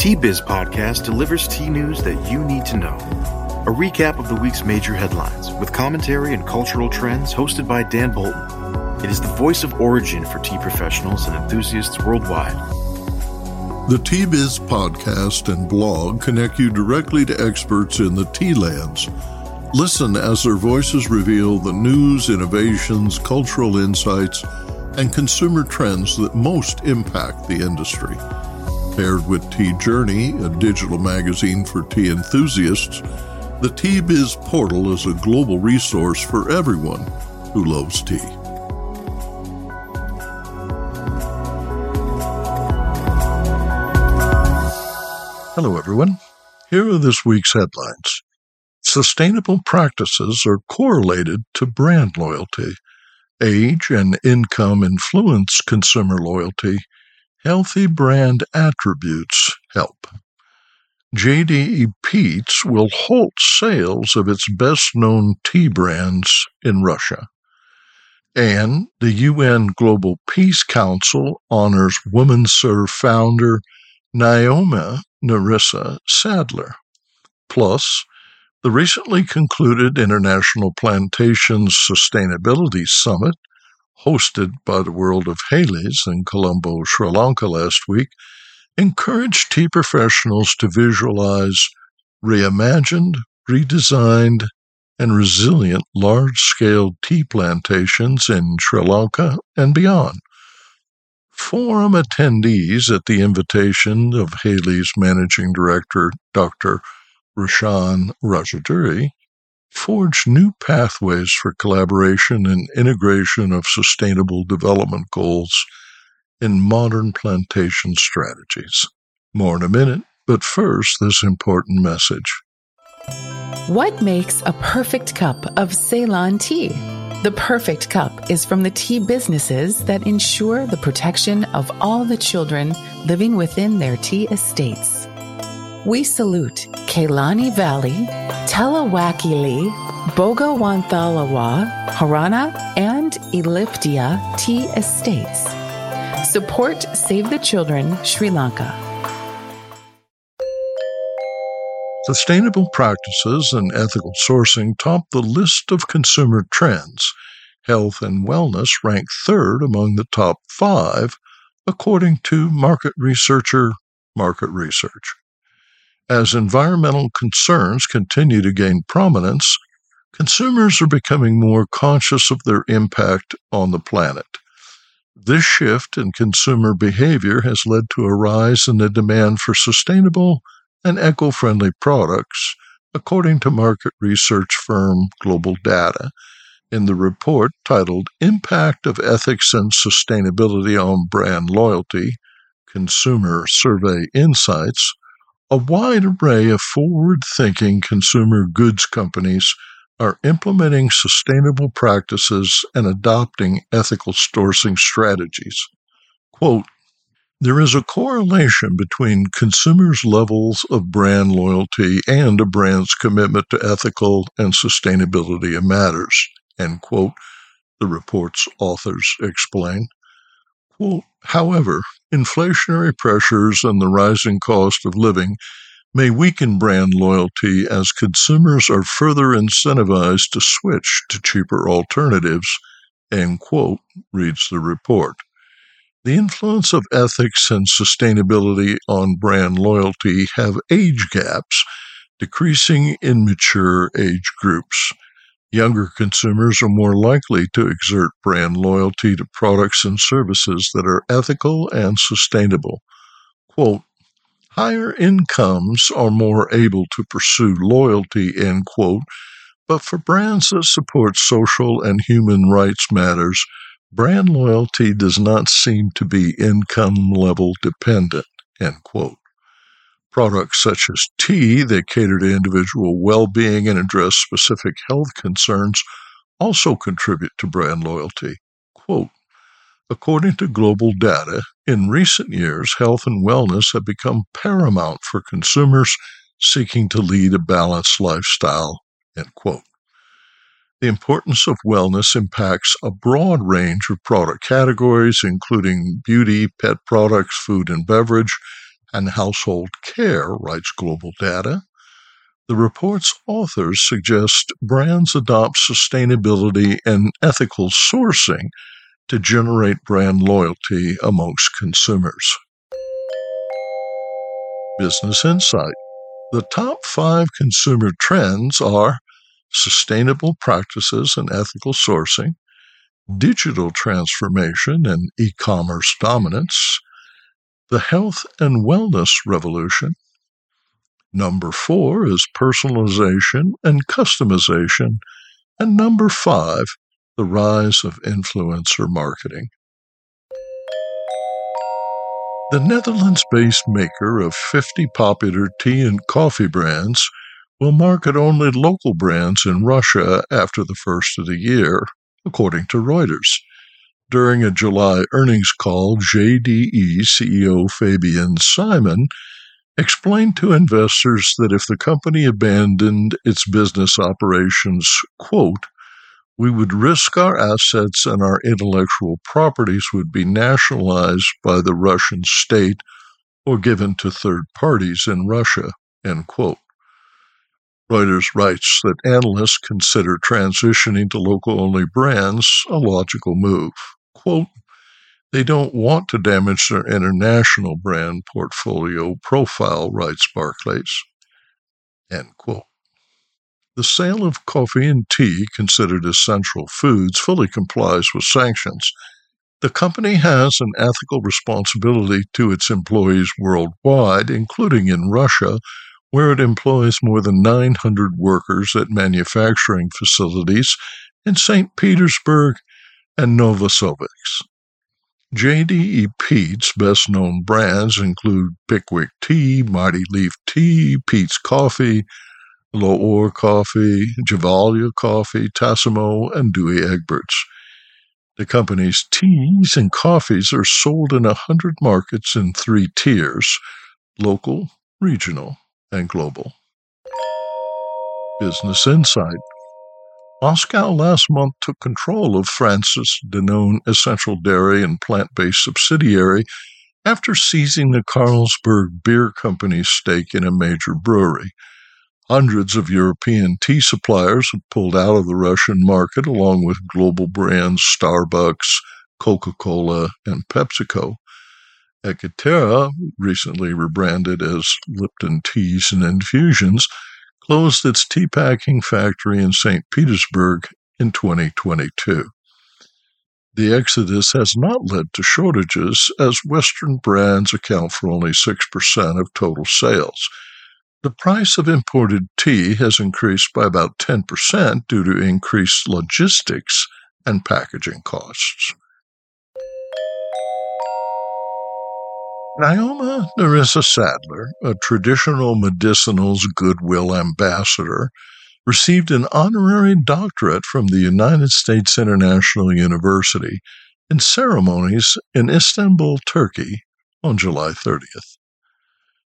Tea Biz Podcast delivers tea news that you need to know. A recap of the week's major headlines with commentary and cultural trends hosted by Dan Bolton. It is the voice of origin for tea professionals and enthusiasts worldwide. The Tea Biz podcast and blog connect you directly to experts in the tea lands. Listen as their voices reveal the news, innovations, cultural insights, and consumer trends that most impact the industry. Paired with Tea Journey, a digital magazine for tea enthusiasts, the Tea Biz portal is a global resource for everyone who loves tea. Hello, everyone. Here are this week's headlines. Sustainable practices are correlated to brand loyalty. Age and income influence consumer loyalty. Healthy brand attributes help. JDE Peet's will halt sales of its best known tea brands in Russia. And the UN Global Peace Council honors Women Serve founder Nioma Narissa Sadler. Plus, the recently concluded International Plantations Sustainability Summit, hosted by the World of Hayleys in Colombo, Sri Lanka last week, encouraged tea professionals to visualize reimagined, redesigned, and resilient large scale tea plantations in Sri Lanka and beyond. Forum attendees, at the invitation of Hayleys' managing director Dr. Roshan Rajadurai, forged new pathways for collaboration and integration of sustainable development goals in modern plantation strategies. More in a minute, but first, this important message. What makes a perfect cup of Ceylon tea? The perfect cup is from the tea businesses that ensure the protection of all the children living within their tea estates. We salute Kelani Valley, Talawakelle, Bogawantalawa, Horana, and Elpitiya tea estates. Support Save the Children Sri Lanka. Sustainable practices and ethical sourcing top the list of consumer trends. Health and wellness rank third among the top five, according to market researcher Market Research. As environmental concerns continue to gain prominence, consumers are becoming more conscious of their impact on the planet. This shift in consumer behavior has led to a rise in the demand for sustainable and eco friendly products, according to market research firm Global Data. In the report titled Impact of Ethics and Sustainability on Brand Loyalty Consumer Survey Insights, a wide array of forward thinking consumer goods companies are implementing sustainable practices and adopting ethical sourcing strategies. Quote, there is a correlation between consumers' levels of brand loyalty and a brand's commitment to ethical and sustainability matters, end quote, the report's authors explain. Quote, However, inflationary pressures and the rising cost of living may weaken brand loyalty as consumers are further incentivized to switch to cheaper alternatives, end quote, reads the report. The influence of ethics and sustainability on brand loyalty have age gaps, decreasing in mature age groups. Younger consumers are more likely to exert brand loyalty to products and services that are ethical and sustainable. Quote, higher incomes are more able to pursue loyalty, end quote, but for brands that support social and human rights matters, brand loyalty does not seem to be income level dependent. End quote. Products such as tea that cater to individual well being and address specific health concerns also contribute to brand loyalty. Quote, According to global data, in recent years, health and wellness have become paramount for consumers seeking to lead a balanced lifestyle. End quote. The importance of wellness impacts a broad range of product categories, including beauty, pet products, food and beverage, and household care, writes Global Data. The report's authors suggest brands adopt sustainability and ethical sourcing to generate brand loyalty amongst consumers. Business Insight The top five consumer trends are sustainable practices and ethical sourcing, digital transformation and e commerce dominance, the health and wellness revolution, Number four is personalization and customization. And number five, the rise of influencer marketing. The Netherlands based maker of 50 popular tea and coffee brands will market only local brands in Russia after the first of the year, according to Reuters. During a July earnings call, JDE CEO Fabien Simon explained to investors that if the company abandoned its business operations, quote, we would risk our assets and our intellectual properties would be nationalized by the Russian state or given to third parties in Russia, end quote. Reuters writes that analysts consider transitioning to local only brands a logical move. Quote, they don't want to damage their international brand portfolio profile, writes Barclays. End quote. The sale of coffee and tea, considered essential foods, fully complies with sanctions. The company has an ethical responsibility to its employees worldwide, including in Russia, where it employs more than 900 workers at manufacturing facilities in St. Petersburg and Novosibirsk. JDE Peet's best known brands include Pickwick Tea, Mighty Leaf Tea, Peet's Coffee, L'OR Coffee, Gevalia Coffee, Tassimo, and Douwe Egberts. The company's teas and coffees are sold in a hundred markets in three tiers local, regional, and global. Business Insight Moscow last month took control of France's Danone Essential Dairy and plant based subsidiary after seizing the Carlsberg Beer Company's stake in a major brewery. Hundreds of European tea suppliers have pulled out of the Russian market, along with global brands Starbucks, Coca Cola, and PepsiCo. Ekaterra, recently rebranded as Lipton Teas and Infusions, closed its tea packing factory in St. Petersburg in 2022. The exodus has not led to shortages, as Western brands account for only 6% of total sales. The price of imported tea has increased by about 10% due to increased logistics and packaging costs. Nioma Narissa Sadler, a traditional medicinals goodwill ambassador, received an honorary doctorate from the United States International University in ceremonies in Istanbul, Turkey, on July 30th.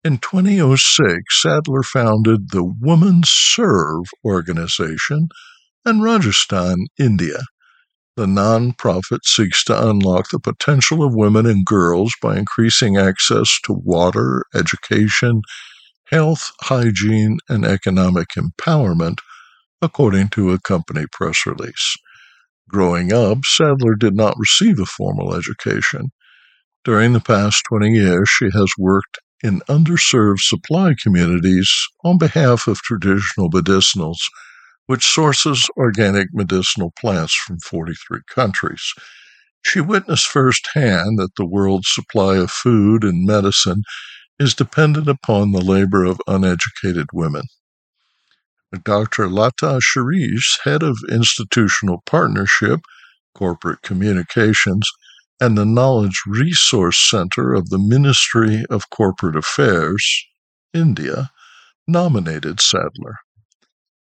In 2006, Sadler founded the Women Serve organization in Rajasthan, India, the nonprofit seeks to unlock the potential of women and girls by increasing access to water, education, health, hygiene, and economic empowerment, according to a company press release. Growing up, Sadler did not receive a formal education. During the past 20 years, she has worked in underserved supply communities on behalf of traditional medicinals which sources organic medicinal plants from 43 countries. She witnessed firsthand that the world's supply of food and medicine is dependent upon the labor of uneducated women. Dr. Lata Shirish, head of institutional partnership, corporate communications, and the Knowledge Resource Center of the Ministry of Corporate Affairs, India, nominated Sadler.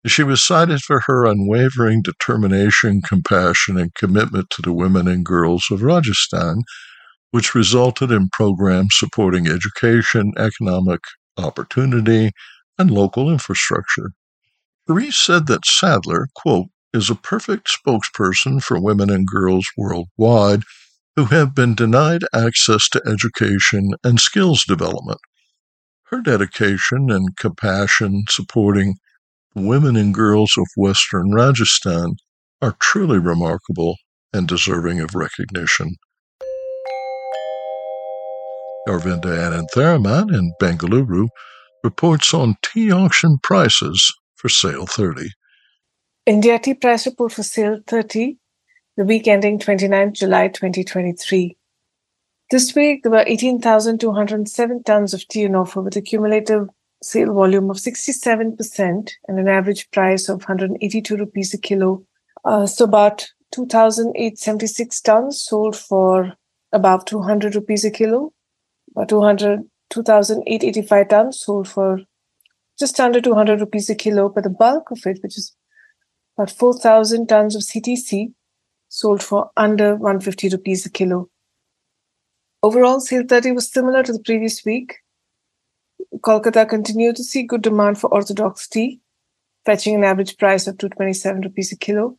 She was cited for her unwavering determination, compassion, and commitment to the women and girls of Rajasthan, which resulted in programs supporting education, economic opportunity, and local infrastructure. Reese said that Sadler, quote, is a perfect spokesperson for women and girls worldwide who have been denied access to education and skills development. Her dedication and compassion supporting women and girls of Western Rajasthan are truly remarkable and deserving of recognition. Aravinda Anantharaman in Bengaluru reports on tea auction prices for sale 30. India tea price report for sale 30, the week ending 29 July 2023. This week, there were 18,207 tons of tea on offer with a cumulative sale volume of 67% and an average price of 182 rupees a kilo. Uh, so about 2,876 tons sold for about 200 rupees a kilo. About 200, 2,885 tons sold for just under 200 rupees a kilo, but the bulk of it, which is about 4,000 tons of CTC, sold for under 150 rupees a kilo. Overall, sale 30 was similar to the previous week. Kolkata continued to see good demand for orthodox tea, fetching an average price of 227 rupees a kilo.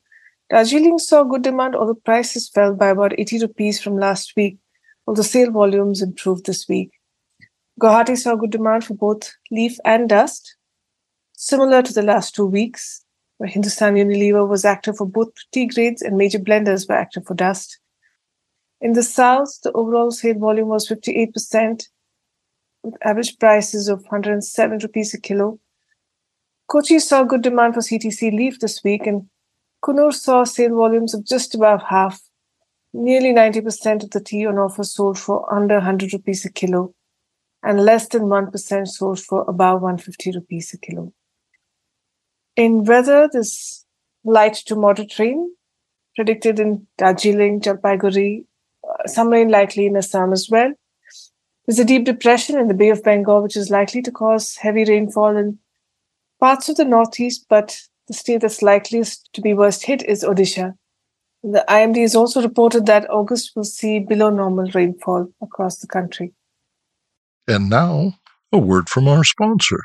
Darjeeling saw good demand, although prices fell by about 80 rupees from last week, although sale volumes improved this week. Guwahati saw good demand for both leaf and dust, similar to the last two weeks, where Hindustan Unilever was active for both tea grades and major blenders were active for dust. In the south, the overall sale volume was 58%, with average prices of 107 rupees a kilo. Kochi saw good demand for CTC leaf this week, and Coonoor saw sale volumes of just above half. Nearly 90% of the tea on offer sold for under 100 rupees a kilo, and less than 1% sold for above 150 rupees a kilo. In weather, this light to moderate rain predicted in Darjeeling, Jalpaiguri, uh, some rain likely in Assam as well. There's a deep depression in the Bay of Bengal, which is likely to cause heavy rainfall in parts of the northeast, but the state that's likeliest to be worst hit is Odisha. The IMD has also reported that August will see below normal rainfall across the country. And now, a word from our sponsor.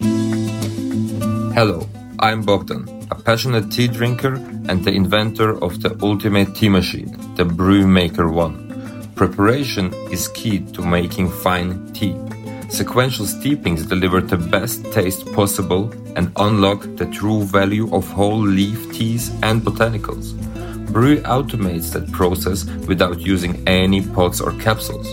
Hello, I'm Bogdan, a passionate tea drinker and the inventor of the ultimate tea machine, the Brew Maker One. Preparation is key to making fine tea. Sequential steepings deliver the best taste possible and unlock the true value of whole leaf teas and botanicals. Brew automates that process without using any pots or capsules.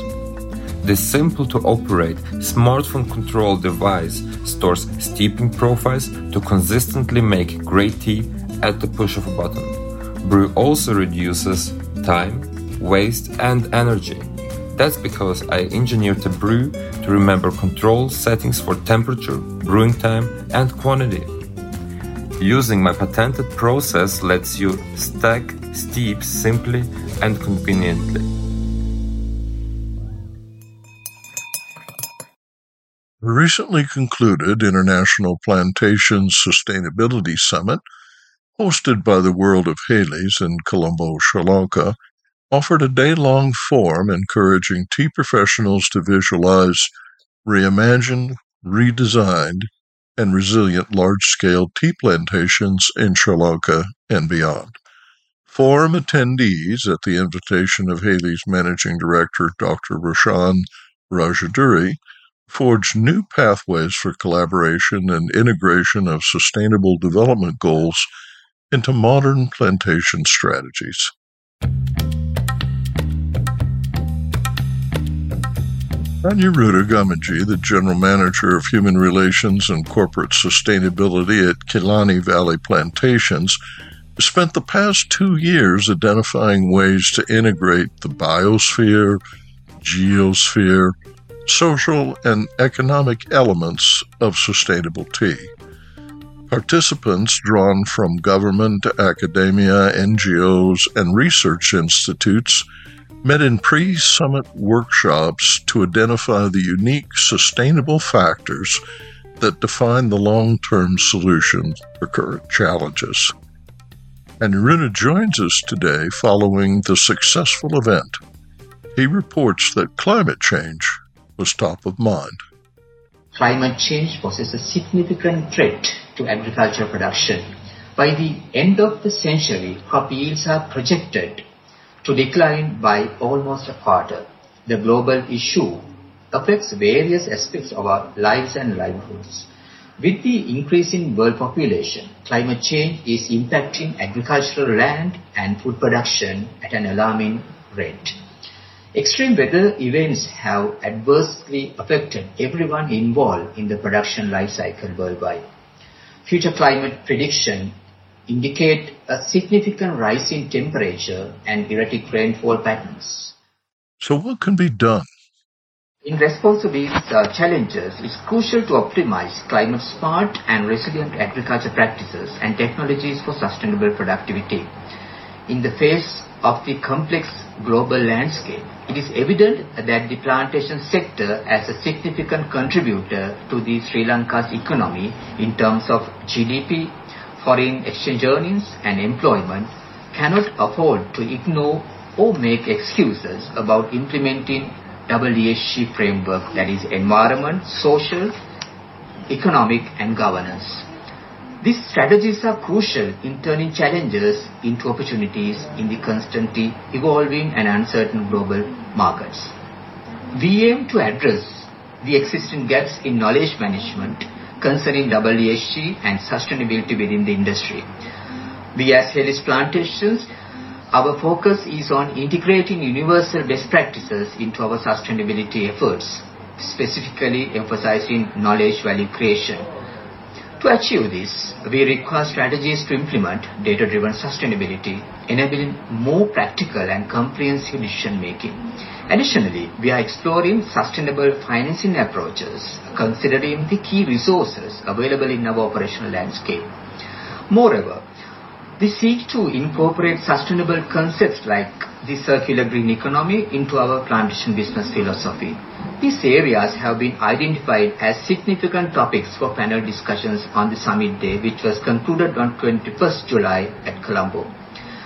This simple to operate smartphone controlled device stores steeping profiles to consistently make great tea at the push of a button. Brew also reduces time, waste, and energy. That's because I engineered the brew to remember control settings for temperature, brewing time, and quantity. Using my patented process lets you stack steep simply and conveniently. Recently concluded International Plantations Sustainability Summit, hosted by the World of Hayleys in Colombo, Sri Lanka, offered a day long forum encouraging tea professionals to visualize reimagined, redesigned, and resilient large scale tea plantations in Sri Lanka and beyond. Forum attendees, at the invitation of Hayleys' Managing Director Dr. Roshan Rajadurai, forged new pathways for collaboration and integration of sustainable development goals into modern plantation strategies. Anuruddha Gamage, the General Manager of Human Relations and Corporate Sustainability at Kelani Valley Plantations, spent the past two years identifying ways to integrate the biosphere, geosphere, social, and economic elements of sustainable tea. Participants drawn from government, academia, NGOs, and research institutes met in pre summit workshops to identify the unique sustainable factors that define the long term solutions for current challenges. And Irina joins us today following the successful event. He reports that climate change was top of mind. Climate change poses a significant threat to agricultural production. By the end of the century, crop yields are projected to decline by almost a quarter. The global issue affects various aspects of our lives and livelihoods. With the increasing world population, climate change is impacting agricultural land and food production at an alarming rate. Extreme weather events have adversely affected everyone involved in the production life cycle worldwide. Future climate prediction indicate a significant rise in temperature and erratic rainfall patterns. So what can be done? In response to these uh, challenges, it's crucial to optimize climate smart and resilient agriculture practices and technologies for sustainable productivity. In the face of the complex global landscape, it is evident that the plantation sector as a significant contributor to the Sri Lanka's economy in terms of GDP, foreign exchange earnings and employment cannot afford to ignore or make excuses about implementing ESG framework that is environment, social, economic and governance. These strategies are crucial in turning challenges into opportunities in the constantly evolving and uncertain global markets. We aim to address the existing gaps in knowledge management concerning ESG and sustainability within the industry. We as Hayleys Plantations our focus is on integrating universal best practices into our sustainability efforts, specifically emphasizing knowledge value creation. To achieve this, we require strategies to implement data-driven sustainability, enabling more practical and comprehensive decision making. Additionally, we are exploring sustainable financing approaches, considering the key resources available in our operational landscape. Moreover, we seek to incorporate sustainable concepts like the circular green economy into our plantation business philosophy. These areas have been identified as significant topics for panel discussions on the summit day which was concluded on 21st July at Colombo.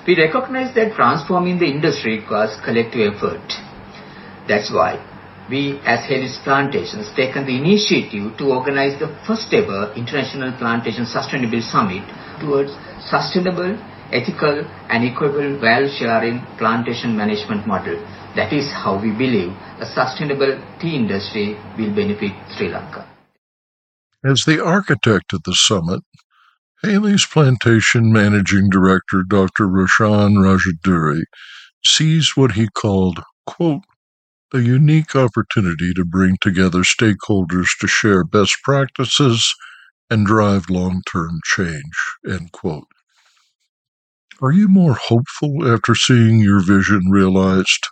We recognize that transforming the industry requires collective effort. That's why we as Hayleys Plantations taken the initiative to organize the first ever International Plantation Sustainability Summit towards sustainable, ethical and equitable value sharing plantation management model. That is how we believe a sustainable tea industry will benefit Sri Lanka. As the architect of the summit, Hayleys Plantation Managing Director Dr. Roshan Rajadurai sees what he called, quote, a unique opportunity to bring together stakeholders to share best practices and drive long-term change, end quote. Are you more hopeful after seeing your vision realized?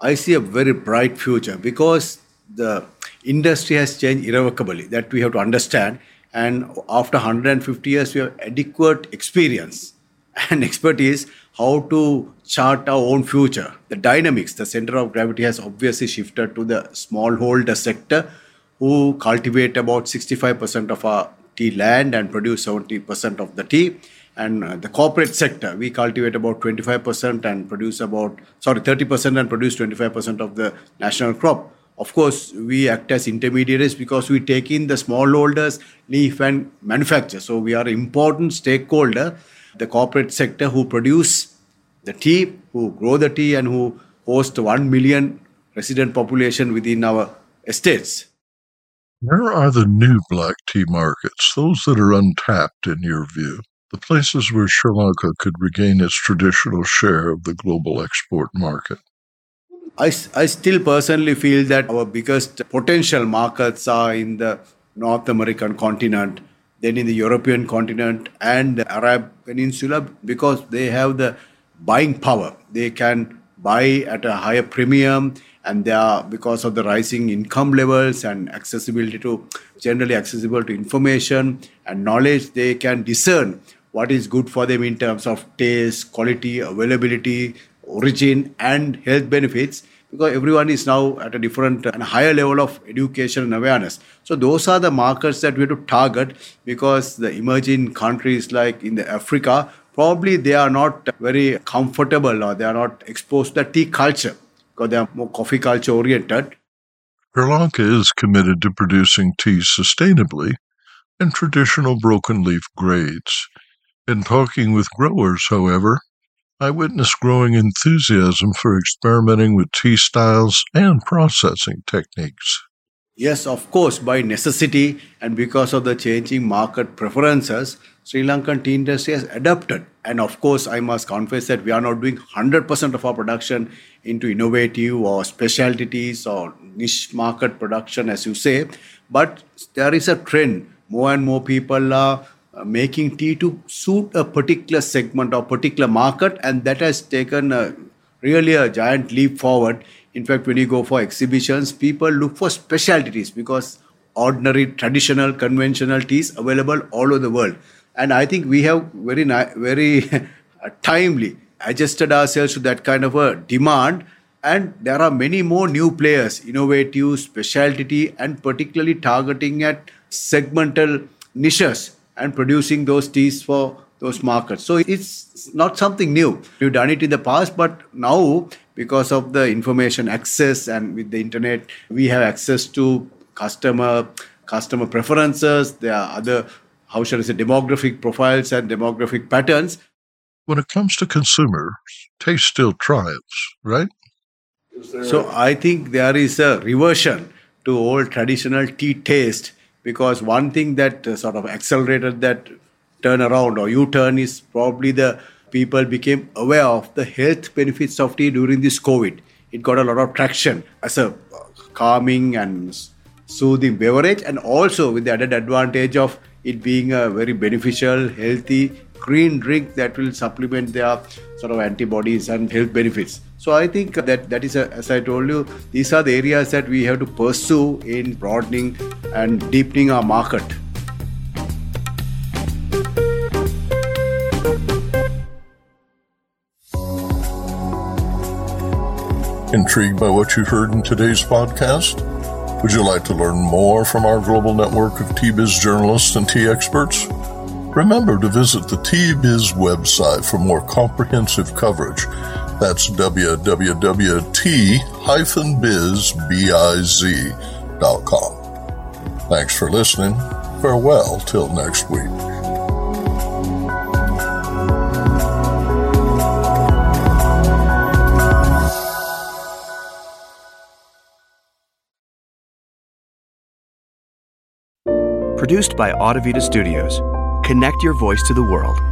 I see a very bright future because the industry has changed irrevocably. That we have to understand. And after 150 years, we have adequate experience and expertise how to chart our own future. The dynamics, the center of gravity has obviously shifted to the smallholder sector, who cultivate about 65% of our tea land and produce 70% of the tea. And uh, the corporate sector we cultivate about 25% and produce about sorry 30% and produce 25% of the national crop. Of course we act as intermediaries because we take in the smallholders leaf and manufacture. So we are important stakeholder the corporate sector who produce the tea who grow the tea and who host 1 million resident population within our estates where are the new black tea markets, those that are untapped in your view? The places where Sri Lanka could regain its traditional share of the global export market? I, I still personally feel that our biggest potential markets are in the North American continent, then in the European continent and the Arab Peninsula because they have the buying power. They can buy at a higher premium and they are because of the rising income levels and accessibility to generally accessible to information and knowledge they can discern what is good for them in terms of taste quality availability origin and health benefits because everyone is now at a different and higher level of education and awareness so those are the markets that we have to target because the emerging countries like in the africa probably they are not very comfortable or they are not exposed to the tea culture because they are more coffee culture oriented. Sri Lanka is committed to producing tea sustainably in traditional broken leaf grades. In talking with growers, however, I witnessed growing enthusiasm for experimenting with tea styles and processing techniques. Yes, of course, by necessity and because of the changing market preferences, Sri Lankan tea industry has adapted. And of course, I must confess that we are not doing 100% of our production into innovative or specialties or niche market production, as you say. But there is a trend. More and more people are uh, making tea to suit a particular segment or particular market, and that has taken a, really a giant leap forward. In fact, when you go for exhibitions, people look for specialties because ordinary, traditional, conventional teas available all over the world. And I think we have very, very timely adjusted ourselves to that kind of a demand. And there are many more new players, innovative, specialty, and particularly targeting at segmental niches and producing those teas for those markets. So it's not something new. We've done it in the past, but now because of the information access and with the internet, we have access to customer customer preferences. There are other how shall I say, demographic profiles and demographic patterns. When it comes to consumers, taste still triumphs, right? So I think there is a reversion to old traditional tea taste because one thing that uh, sort of accelerated that turnaround or U-turn is probably the people became aware of the health benefits of tea during this COVID. It got a lot of traction as a calming and soothing beverage, and also with the added advantage of it being a very beneficial, healthy, green drink that will supplement their sort of antibodies and health benefits. So I think that that is, a, as I told you, these are the areas that we have to pursue in broadening and deepening our market. Intrigued by what you heard in today's podcast? Would you like to learn more from our global network of TBiz journalists and tea experts? Remember to visit the TBiz website for more comprehensive coverage. That's www.t-biz.com. Thanks for listening. Farewell till next week. Produced by Audavita Studios. Connect your voice to the world.